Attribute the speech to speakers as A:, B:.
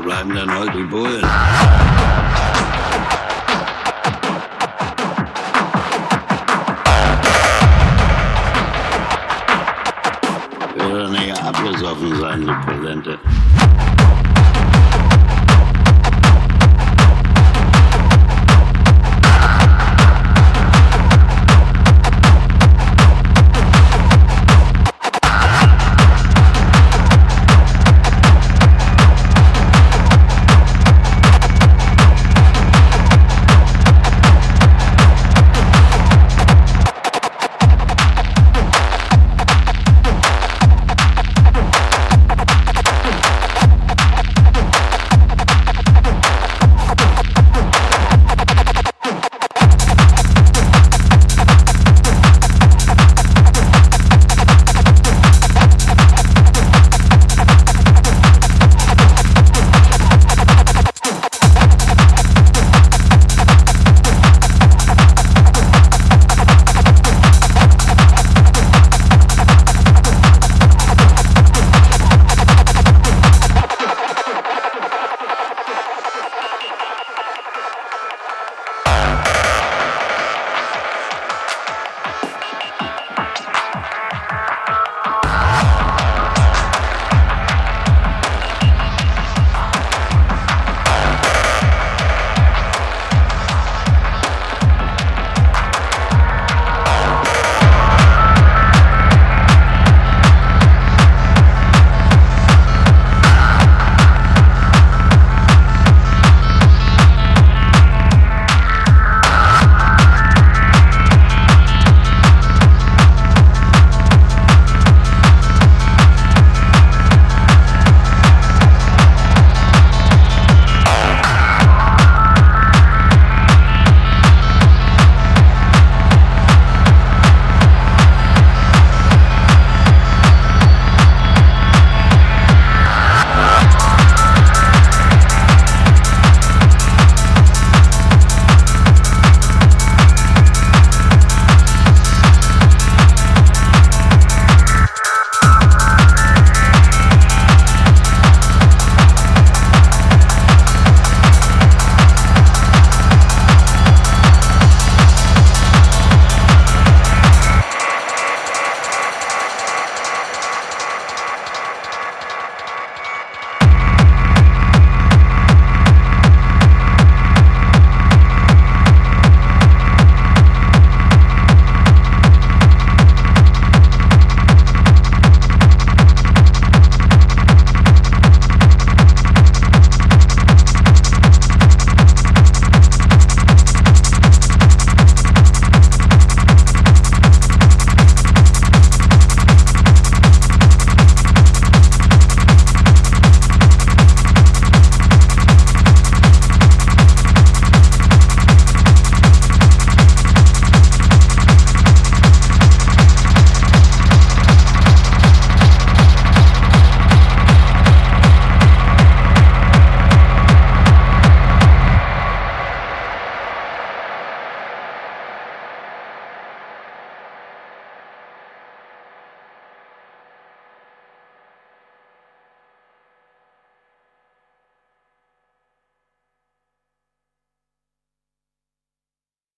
A: Wo bleiben denn heute die Bullen? Ich würde nicht abgesoffen sein, die Präsente.